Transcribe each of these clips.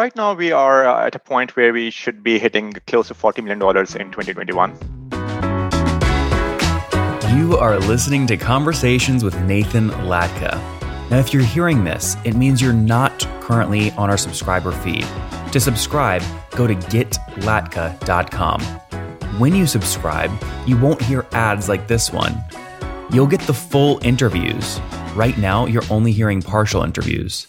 right now we are uh, at a point where we should be hitting close to $40 million in 2021. You are listening to Conversations with Nathan Latka. Now, if you're hearing this, it means you're not currently on our subscriber feed. To subscribe, go to getlatka.com. When you subscribe, you won't hear ads like this one. You'll get the full interviews. Right now, you're only hearing partial interviews.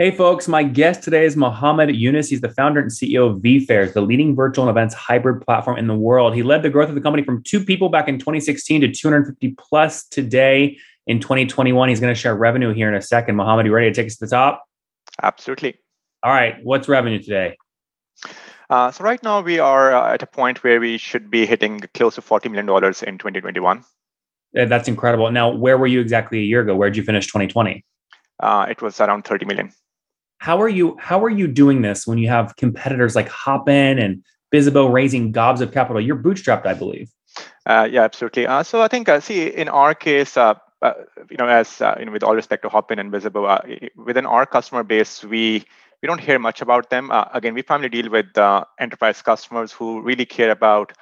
Hey, folks, my guest today is Mohammed Yunus. He's the founder and CEO of VFairs, the leading virtual events hybrid platform in the world. He led the growth of the company from two people back in 2016 to 250 plus today in 2021. He's going to share revenue here in a second. Mohammed, you ready to take us to the top? Absolutely. All right. What's revenue today? Uh, so right now we are uh, at a point where we should be hitting close to $40 million in 2021. That's incredible. Now, where were you exactly a year ago? Where did you finish 2020? Uh, it was around 30 million how are you how are you doing this when you have competitors like Hopin and Bizzabo raising gobs of capital? You're bootstrapped, I believe. Uh, yeah, absolutely. Uh, so I think, uh, see, in our case, uh, uh, you know, as uh, you know, with all respect to Hopin and Bizzabo, within our customer base, we we don't hear much about them. again, we primarily deal with enterprise customers who really care about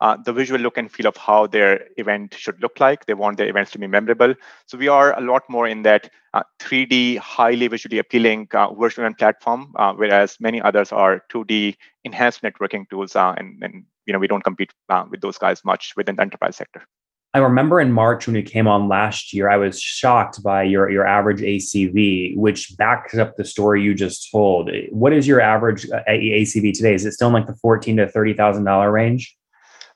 uh, the visual look and feel of how their event should look like. They want their events to be memorable. So we are a lot more in that uh, 3D, highly visually appealing uh, virtual event platform, uh, whereas many others are 2D enhanced networking tools, uh, and, and you know we don't compete uh, with those guys much within the enterprise sector. I remember in March when you came on last year, I was shocked by your, your average ACV, which backs up the story you just told. What is your average ACV today? Is it still in like the fourteen to thirty thousand dollar range?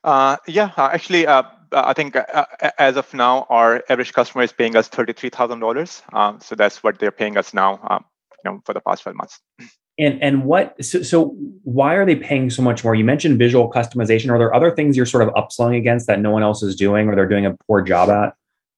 Uh, yeah, uh, actually, uh, uh, I think uh, as of now, our average customer is paying us thirty-three thousand dollars. Um, so that's what they're paying us now, um, you know, for the past twelve months. And and what? So, so why are they paying so much more? You mentioned visual customization. Are there other things you're sort of upselling against that no one else is doing, or they're doing a poor job at?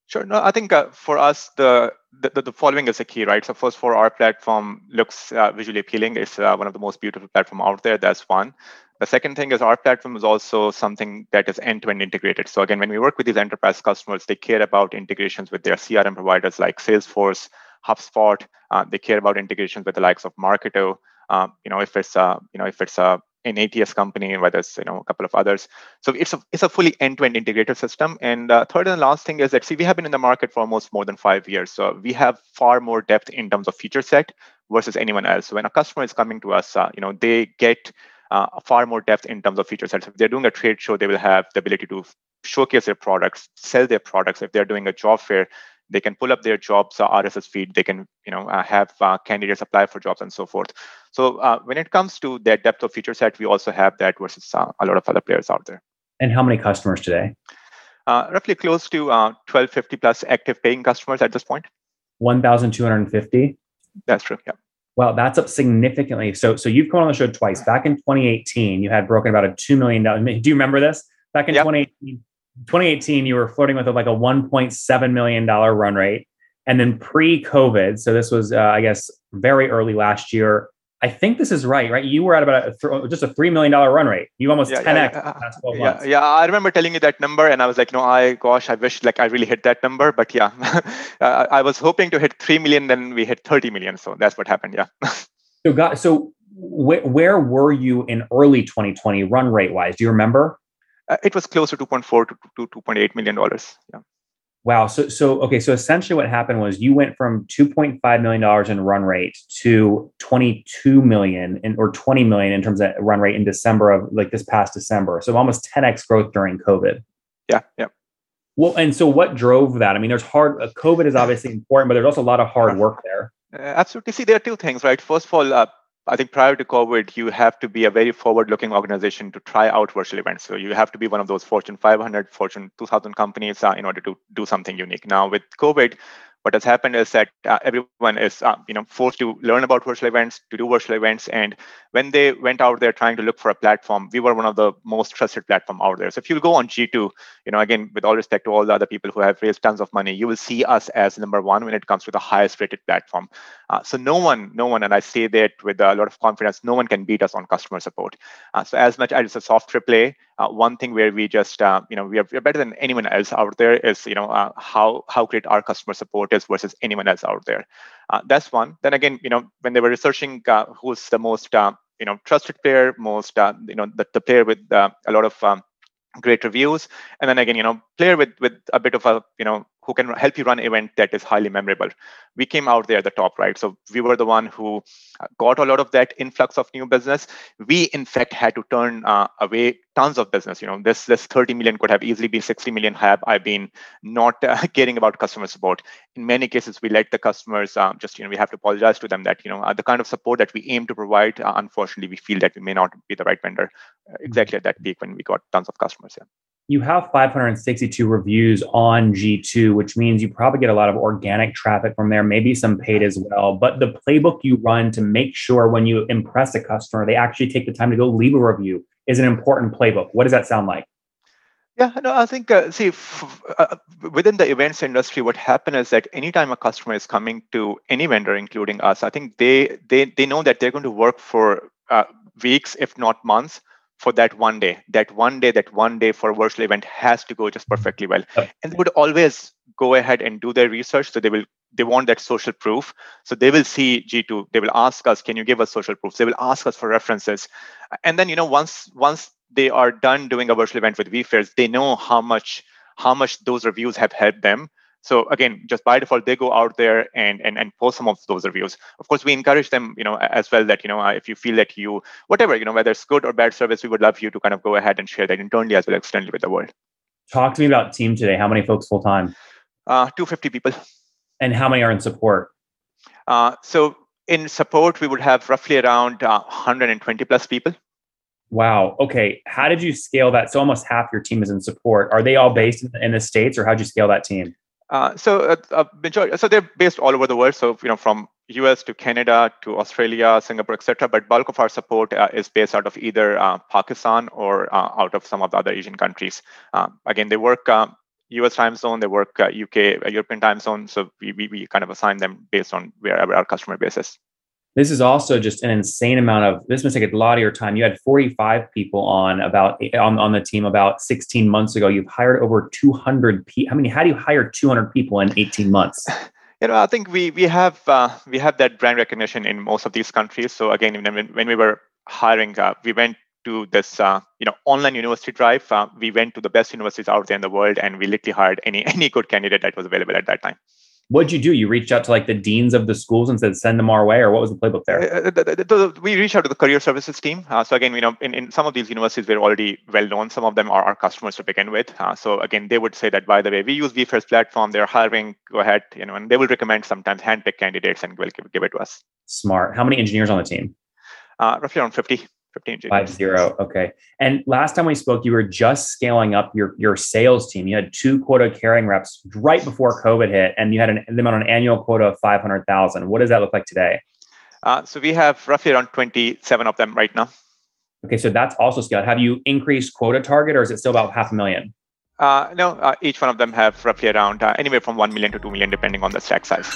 Sure. No, I think uh, for us, the, the, the following is the key, right? So first, for our platform, looks uh, visually appealing. It's uh, one of the most beautiful platform out there. That's one. The second thing is our platform is also something that is end-to-end integrated. So again, when we work with these enterprise customers, they care about integrations with their CRM providers like Salesforce, HubSpot. Uh, they care about integrations with the likes of Marketo. Uh, you know, if it's uh, you know if it's a an ATS company, and whether it's you know a couple of others. So it's a it's a fully end-to-end integrated system. And uh, third and last thing is that see we have been in the market for almost more than five years, so we have far more depth in terms of feature set versus anyone else. So when a customer is coming to us, uh, you know they get uh, far more depth in terms of feature sets. If they're doing a trade show, they will have the ability to showcase their products, sell their products. If they're doing a job fair, they can pull up their jobs uh, RSS feed. They can, you know, uh, have uh, candidates apply for jobs and so forth. So uh, when it comes to that depth of feature set, we also have that versus uh, a lot of other players out there. And how many customers today? roughly close to 1250 plus active paying customers at this point. 1,250. That's true. Yeah. Well, that's up significantly. So, so you've come on the show twice. Back in 2018, you had broken about a two million dollars. Do you remember this? Back in yep. 2018, 2018, you were flirting with like a 1.7 million dollar run rate, and then pre-COVID, so this was, uh, I guess, very early last year. I think this is right, right? You were at about a th- just a three million dollar run rate. You almost ten x yeah, yeah, yeah, I remember telling you that number, and I was like, no, I gosh, I wish like I really hit that number, but yeah, I was hoping to hit three million, then we hit thirty million, so that's what happened. Yeah. so, got so wh- where were you in early 2020 run rate wise? Do you remember? Uh, it was close to 2.4 to, to 2.8 million dollars. Yeah. Wow. So, so okay. So essentially, what happened was you went from two point five million dollars in run rate to twenty two million in, or twenty million in terms of run rate in December of like this past December. So almost ten x growth during COVID. Yeah. Yeah. Well, and so what drove that? I mean, there's hard. Uh, COVID is obviously important, but there's also a lot of hard work there. Uh, absolutely. See, there are two things, right? First of all, uh, I think prior to COVID, you have to be a very forward-looking organization to try out virtual events. So you have to be one of those Fortune 500, Fortune 2000 companies uh, in order to do something unique. Now with COVID, what has happened is that uh, everyone is uh, you know forced to learn about virtual events to do virtual events and when they went out there trying to look for a platform we were one of the most trusted platform out there. So if you go on g2 you know again with all respect to all the other people who have raised tons of money you will see us as number one when it comes to the highest rated platform. Uh, so no one no one and i say that with a lot of confidence no one can beat us on customer support. Uh, so as much as it's a soft AAA, uh, one thing where we just uh, you know we are, we are, better than anyone else out there is you know how how great our customer support versus anyone else out there. Uh, that's one. Then again you know when they were researching uh, who's the most uh, you know trusted player most you know the, the player with a lot of um, great reviews. And then again you know player with with a bit of a you know who can help you run an event that is highly memorable. We came out there at the top, right? So we were the one who uh, got a lot of that influx of new business. We, in fact, had to turn uh, away tons of business. You know, this this 30 million could have easily been 60 million had I been not uh, caring about customer support. In many cases, we let the customers um, just, you know, we have to apologize to them that, you know, uh, the kind of support that we aim to provide, uh, unfortunately, we feel that we may not be the right vendor exactly at that peak when we got tons of customers. Yeah you have 562 reviews on G2, which means you probably get a lot of organic traffic from there, maybe some paid as well. But the playbook you run to make sure when you impress a customer, they actually take the time to go leave a review is an important playbook. What does that sound like? Yeah, no, I think, uh, see, f- uh, within the events industry, what happens is that anytime a customer is coming to any vendor, including us, I think they they they know that they're going to work for uh, weeks, if not months, for that one day. That one day that one day for a virtual event has to go just perfectly well. And they would always go ahead and do their research. So they will they want that social proof. So they will see g2 they will ask us can you give us social proof they will ask us for references. And then you know once once they are done doing a virtual event with vFairs they know how much how much those reviews have helped them so again, just by default, they go out there and, and and post some of those reviews. Of course, we encourage them, you know, as well that you know if you feel that you whatever you know whether it's good or bad service, we would love you to kind of go ahead and share that internally as well externally with the world. Talk to me about team today. How many folks full time? Uh, 250 people. And how many are in support? Uh, so in support, we would have roughly around uh, 120 plus people. Wow. Okay. How did you scale that? So almost half your team is in support. Are they all based in, in the states, or how'd you scale that team? Uh, so uh, uh, majority, so they're based all over the world. So you know, from US to Canada to Australia, Singapore, etc. But bulk of our support uh, is based out of either Pakistan or out of some of the other Asian countries. again, they work US time zone, they work UK, European time zone. So we, we, we kind of assign them based on wherever our customer base is this is also just an insane amount of this must take a lot of your time. You had 45 people on about on, on the team about 16 months ago. You've hired over 200 people i mean how do you hire 200 people in 18 months? You know i think we we have uh, we have that brand recognition in most of these countries. So again when, when we were hiring uh, we went to this uh, you know online university drive. Uh, we went to the best universities out there in the world and we literally hired any any good candidate that was available at that time what'd you do? You reached out to like the deans of the schools and said, send them our way, or what was the playbook there? Uh, we reached out to the career services team. Uh, so again, you know, in, in some of these universities, we're already well known. Some of them are our customers to begin with. Uh, so again, they would say that, by the way, we use VFairs platform. They're hiring. Go ahead, you know, and they will recommend sometimes handpick candidates and will give, give it to us. Smart. How many engineers on the team? Uh, roughly around 50. 15 Five zero. Okay. And last time we spoke, you were just scaling up your your sales team. You had two quota carrying reps right before COVID hit, and you had an, them on an annual quota of 500,000. What does that look like today? Uh, so we have roughly around 27 of them right now. Okay. So that's also scaled. Have you increased quota target or is it still about half a million? Uh, no, uh, each one of them have roughly around uh, anywhere from 1 million to 2 million, depending on the stack size.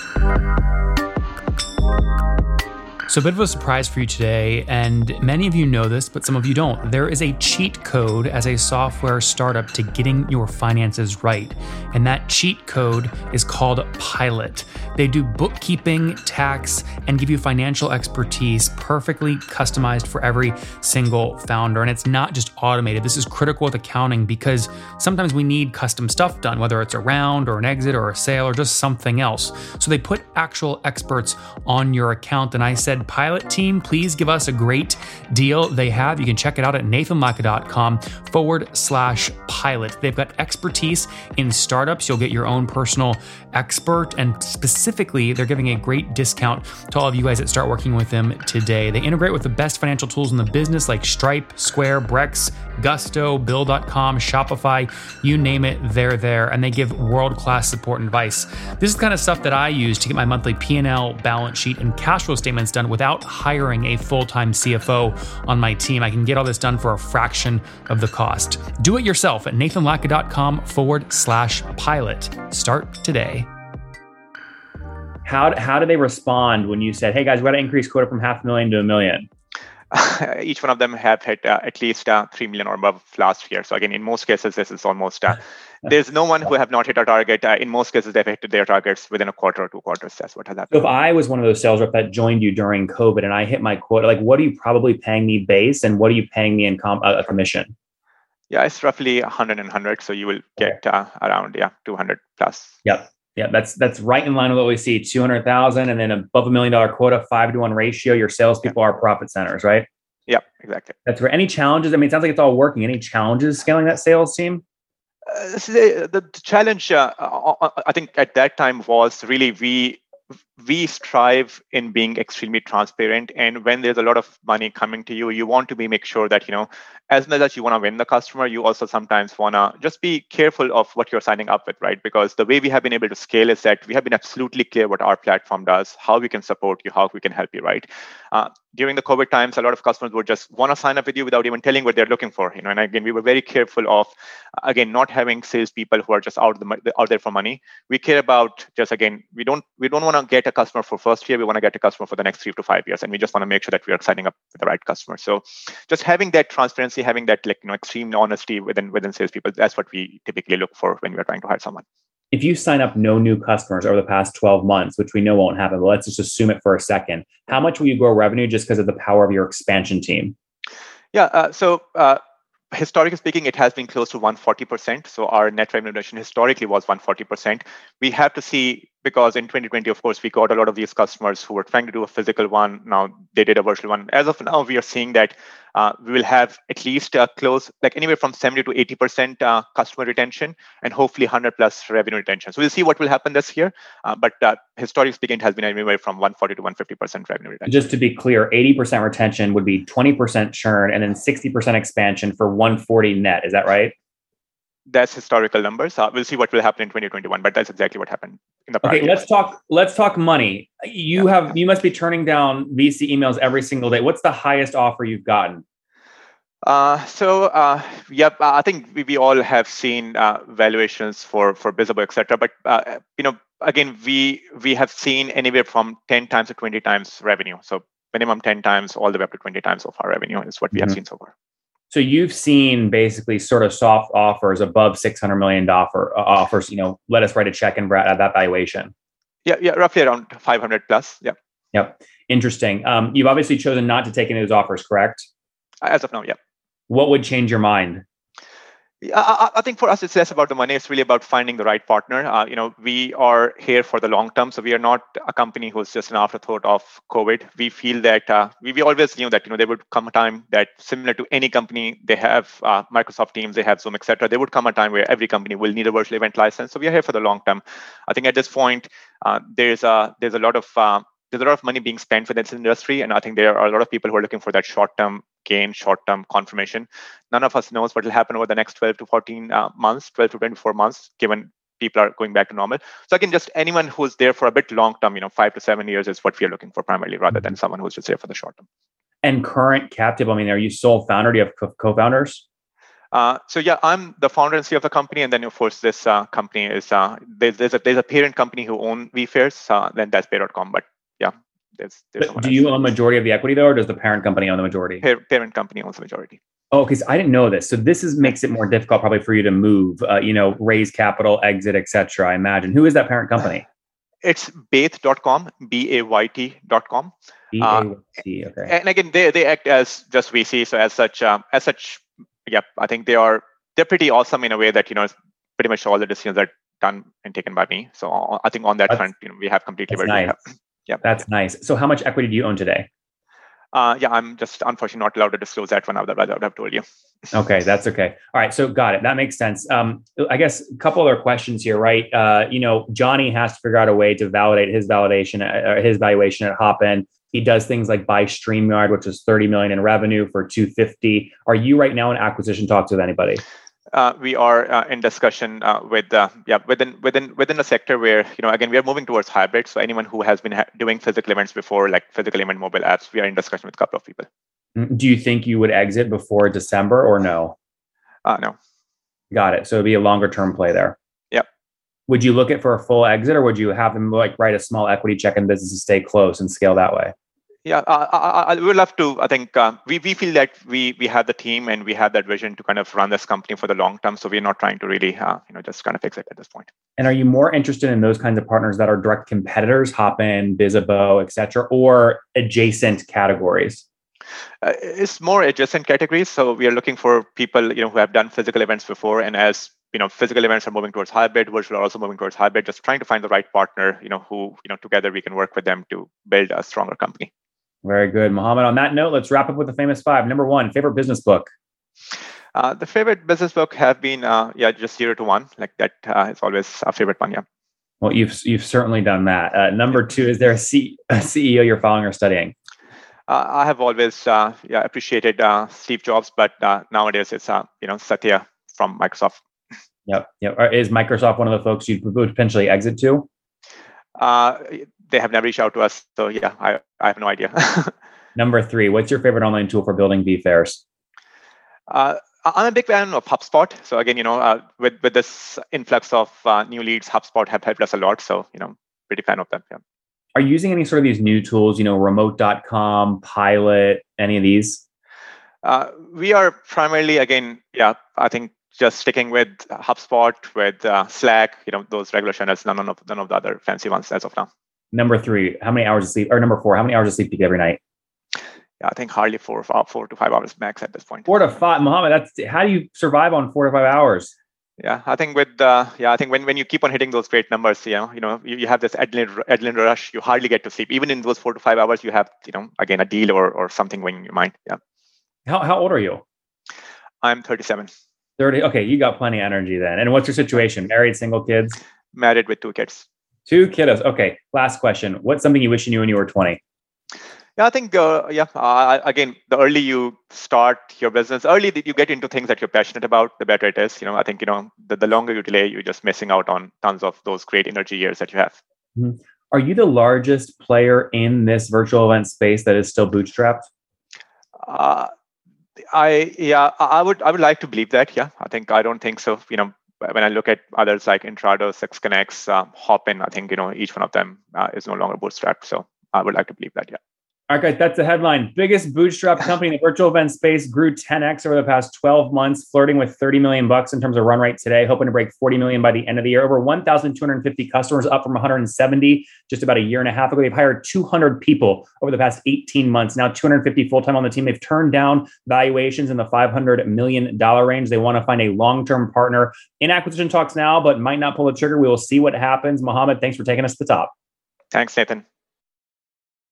So, a bit of a surprise for you today, and many of you know this, but some of you don't. There is a cheat code as a software startup to getting your finances right. And that cheat code is called Pilot. They do bookkeeping, tax, and give you financial expertise perfectly customized for every single founder. And it's not just automated, this is critical with accounting because sometimes we need custom stuff done, whether it's a round or an exit or a sale or just something else. So, they put actual experts on your account. And I said, said, Pilot team, please give us a great deal they have. You can check it out at nathanlatka.com forward slash pilot. They've got expertise in startups. You'll get your own personal expert. And specifically, they're giving a great discount to all of you guys that start working with them today. They integrate with the best financial tools in the business like Stripe, Square, Brex, Gusto, Bill.com, Shopify, you name it, they're there. And they give world-class support and advice. This is the kind of stuff that I use to get my monthly P&L balance sheet and cash flow statements done without hiring a full-time CFO on my team. I can get all this done for a fraction of the cost. Do it yourself at nathanlatka.com forward slash pilot. Start today. How, how did they respond when you said, hey guys, we got to increase quota from half a million to a million? each one of them have hit uh, at least uh, 3 million or above last year. So again, in most cases, this is almost, uh, there's no one who have not hit a target. Uh, in most cases, they've hit their targets within a quarter or two quarters. That's what has happened. So if I was one of those sales reps that joined you during COVID and I hit my quota, like what are you probably paying me base and what are you paying me in com- uh, a commission? Yeah, it's roughly 100 and 100. So you will get uh, around, yeah, 200 plus. Yep. Yeah, that's that's right in line with what we see. Two hundred thousand, and then above a million dollar quota, five to one ratio. Your salespeople yeah. are profit centers, right? Yeah, exactly. That's right. Any challenges? I mean, it sounds like it's all working. Any challenges scaling that sales team? Uh, the, the, challenge, uh, I think, at that time was really we we strive in being extremely transparent and when there's a lot of money coming to you you want to be make sure that you know as much as you want to win the customer you also sometimes want to just be careful of what you're signing up with right because the way we have been able to scale is that we have been absolutely clear what our platform does how we can support you how we can help you right uh, during the COVID times, a lot of customers would just want to sign up with you without even telling what they're looking for. You know, and again, we were very careful of again not having salespeople who are just out the out there for money. We care about just again, we don't we don't want to get a customer for first year. We want to get a customer for the next three to five years, and we just want to make sure that we are signing up with the right customer. So, just having that transparency, having that like you know extreme honesty within within salespeople, that's what we typically look for when we are trying to hire someone if you sign up no new customers over the past 12 months, which we know won't happen, but let's just assume it for a second, how much will you grow revenue just because of the power of your expansion team? Yeah. Uh, so, uh, historically speaking, it has been close to 140%. So, our net revenue retention historically was 140%. We have to see because in 2020, of course, we got a lot of these customers who were trying to do a physical one. Now they did a virtual one. As of now, we are seeing that uh, we will have at least uh, close, like anywhere from 70 to 80% uh, customer retention and hopefully 100 plus revenue retention. So we'll see what will happen this year. Uh, but uh, historically speaking, it has been anywhere from 140 to 150% revenue retention. Just to be clear, 80% retention would be 20% churn and then 60% expansion for 140 net. Is that right? That's historical numbers. Uh, we'll see what will happen in 2021, but that's exactly what happened in the. Okay, let's talk. Let's talk money. You yeah. have you must be turning down VC emails every single day. What's the highest offer you've gotten? Uh, so uh, yep, I think we, we all have seen uh, valuations for for Bizzabo, etc. But uh, you know, again, we we have seen anywhere from 10 times to 20 times revenue. So minimum 10 times, all the way up to 20 times of our revenue is what we mm-hmm. have seen so far. So you've seen basically sort of soft offers above six hundred million offer uh, offers. You know, let us write a check and at that valuation. Yeah, yeah, roughly around five hundred plus. Yeah. Yep. Interesting. Um, you've obviously chosen not to take any of those offers, correct? As of now, yeah. What would change your mind? I, I, think for us, it's less about the money. It's really about finding the right partner. Uh, you know, we are here for the long term, so we are not a company who's just an afterthought of COVID. We feel that uh, we, we always knew that you know there would come a time that similar to any company, they have uh, Microsoft Teams, they have Zoom, etc. There would come a time where every company will need a virtual event license. So we are here for the long term. I think at this point, uh, there's a there's a lot of uh, there's a lot of money being spent for this industry, and I think there are a lot of people who are looking for that short-term gain, short-term confirmation. None of us knows what will happen over the next 12 to 14 uh, months, 12 to 24 months, given people are going back to normal. So again, just anyone who's there for a bit long-term, you know, five to seven years is what we are looking for primarily, rather than someone who's just there for the short term. And current cap table, I mean, are you sole founder? Do you have co-founders? Uh, so yeah, I'm the founder and CEO of the company, and then of course this uh, company is uh, there's, there's, a there's a parent company who own VFairs, uh, then that's Bayt.com. But yeah, there's, there's do you own majority of the equity though, or does the parent company own the majority? parent company owns the majority. Oh, because I didn't know this. So this is makes it more difficult probably for you to move, uh, you know, raise capital, exit, etc. I imagine. Who is that parent company? It's Bayt.com, B-A-Y-T.com. B-A-Y-T, uh, okay. And again, they, they act as just VC. So as such, um, as such, yeah, I think they are, they're pretty awesome in a way that, you know, pretty much all the decisions are done and taken by me. So uh, I think on that that's, front, you know, we have completely. That's nice. Yeah. That's nice. So how much equity do you own today? Uh, yeah, I'm just unfortunately not allowed to disclose that one. Otherwise, I would have told you. okay, that's okay. All right, so got it. That makes sense. Um, I guess a couple other questions here, right? Uh, you know, Johnny has to figure out a way to validate his validation, uh, his valuation at Hopin. He does things like buy StreamYard, which is 30 million in revenue for 250. Are you right now in acquisition talks with anybody? Uh, we are uh, in discussion uh, with uh, yeah within within within a sector where you know again we are moving towards hybrid. So anyone who has been ha- doing physical events before, like physical event mobile apps, we are in discussion with a couple of people. Mm, do you think you would exit before December or no? Uh, no. Got it. So it'd be a longer term play there. Yep. Would you look at for a full exit, or would you have them like write a small equity check in business and stay close and scale that way? Yeah, uh, I, I, would love to. I think uh, we, we feel that we we have the team and we have that vision to kind of run this company for the long term. So we're not trying to really, uh, you know, just kind of fix it at this point. And are you more interested in those kinds of partners that are direct competitors, Hopin, Bizzabo, et cetera, or adjacent categories? Uh, it's more adjacent categories. So we are looking for people, you know, who have done physical events before, and as you know, physical events are moving towards hybrid, virtual are also moving towards hybrid. Just trying to find the right partner, you know, who you know together we can work with them to build a stronger company. Very good, Mohammed. On that note, let's wrap up with the famous five. Number one, favorite business book. Uh, the favorite business book have been uh, yeah just zero to one like that uh, is always a favorite one yeah. Well, you've you've certainly done that. Uh, number two, is there a, C- a CEO you're following or studying? Uh, I have always uh, yeah appreciated Steve Jobs, but nowadays it's you know Satya from Microsoft. Yep, yep. Is Microsoft one of the folks you'd potentially exit to? They have never reached out to us. So yeah, I, I have no idea. Number three, what's your favorite online tool for building VFairs? Uh, I'm a big fan of HubSpot. So again, you know, uh, with with this influx of uh, new leads, HubSpot have helped us a lot. So you know, pretty fan of them. Yeah. Are you using any sort of these new tools? You know, Remote.com, Pilot, any of these? Uh, we are primarily again, yeah, I think just sticking with HubSpot, with uh, Slack, you know, those regular channels. None of none of the other fancy ones as of now. Number three, how many hours of sleep? Or number four, how many hours of sleep do you get every night? Yeah, I think hardly four, four to five hours max at this point. Four to five, Mohammed. That's how do you survive on four to five hours? Yeah, I think with uh, yeah, I think when, when you keep on hitting those great numbers, you know, you know, you, you have this adrenaline, adrenaline rush. You hardly get to sleep. Even in those four to five hours, you have you know again a deal or or something weighing in your mind. Yeah. How how old are you? I'm 37. 30. Okay, you got plenty of energy then. And what's your situation? Married, single, kids? Married with two kids. Two kiddos. Okay. Last question. What's something you wish you knew when you were 20? Yeah, I think, uh, yeah, uh, again, the early you start your business, early that you get into things that you're passionate about, the better it is. You know, I think, you know, the, the longer you delay, you're just missing out on tons of those great energy years that you have. Mm-hmm. Are you the largest player in this virtual event space that is still bootstrapped? Uh, I yeah, I would I would like to believe that. Yeah, I think I don't think so. You know, when I look at others like Intrado, 6Connex, um, Hopin, I think you know each one of them uh, is no longer bootstrapped. So I would like to believe that. Yeah. All right, guys, that's the headline. Biggest bootstrap company in the virtual event space grew 10x over the past 12 months, flirting with 30 million bucks in terms of run rate today, hoping to break 40 million by the end of the year. Over 1,250 customers, up from 170 just about a year and a half ago. They've hired 200 people over the past 18 months. Now 250 full time on the team. They've turned down valuations in the 500 million dollar range. They want to find a long term partner in acquisition talks now, but might not pull the trigger. We will see what happens. Mohammed, thanks for taking us to the top. Thanks, Nathan.